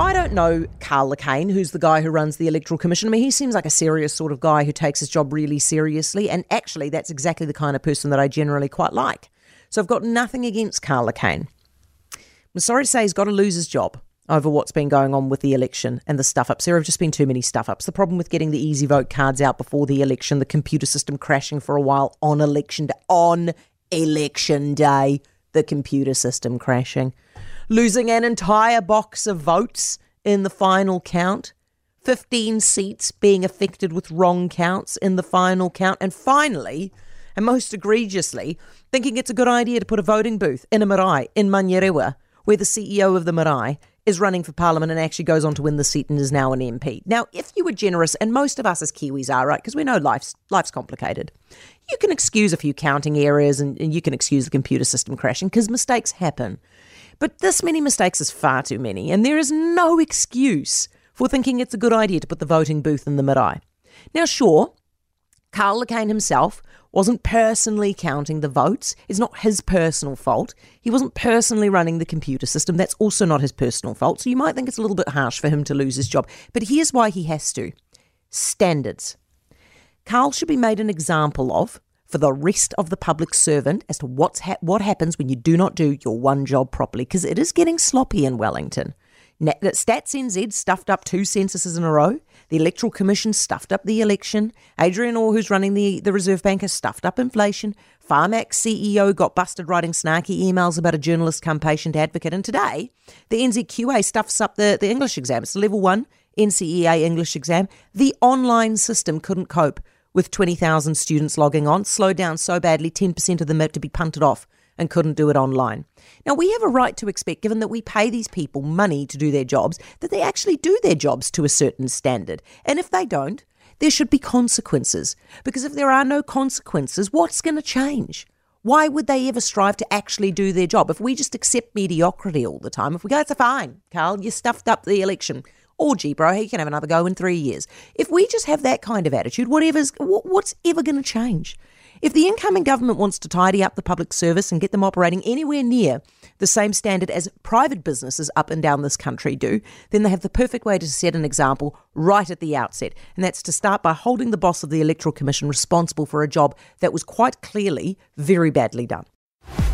I don't know Karl Le Quesne, who's the guy who runs the Electoral Commission. I mean, he seems like a serious sort of guy who takes his job really seriously. And actually, that's exactly the kind of person that I generally quite like. So I've got nothing against Karl Le Quesne. I'm sorry to say he's got to lose his job over what's been going on with the election and the stuff ups. There have just been too many stuff ups. The problem with getting the easy vote cards out before the election, the computer system crashing for a while on election day, on election day, the computer system crashing losing an entire box of votes in the final count, 15 seats being affected with wrong counts in the final count, and finally, and most egregiously, thinking it's a good idea to put a voting booth in a marae in Manurewa, where the CEO of the marae is running for parliament and actually goes on to win the seat and is now an MP. Now, if you were generous, and most of us as Kiwis are, right, because we know life's life's complicated, you can excuse a few counting errors and, and you can excuse the computer system crashing because mistakes happen. But this many mistakes is far too many, and there is no excuse for thinking it's a good idea to put the voting booth in the marae. Now, sure, Karl Le Quesne himself wasn't personally counting the votes. It's not his personal fault. He wasn't personally running the computer system. That's also not his personal fault. So you might think it's a little bit harsh for him to lose his job. But here's why he has to standards. Karl should be made an example of for the rest of the public servant as to what's ha- what happens when you do not do your one job properly, because it is getting sloppy in Wellington. Stats NZ stuffed up two censuses in a row. The Electoral Commission stuffed up the election. Adrian Orr, who's running the, the Reserve Bank, has stuffed up inflation. Pharmac CEO got busted writing snarky emails about a journalist cum patient advocate. And today, the NZQA stuffs up the, the English exam. It's the level one NCEA English exam. The online system couldn't cope with 20,000 students logging on, slowed down so badly 10% of them had to be punted off and couldn't do it online. Now, we have a right to expect, given that we pay these people money to do their jobs, that they actually do their jobs to a certain standard. And if they don't, there should be consequences. Because if there are no consequences, what's going to change? Why would they ever strive to actually do their job? If we just accept mediocrity all the time, if we go, it's a fine, Karl, you stuffed up the election or gee, bro, he can have another go in three years. If we just have that kind of attitude, whatever's what's ever going to change? If the incoming government wants to tidy up the public service and get them operating anywhere near the same standard as private businesses up and down this country do, then they have the perfect way to set an example right at the outset. And that's to start by holding the boss of the Electoral Commission responsible for a job that was quite clearly very badly done.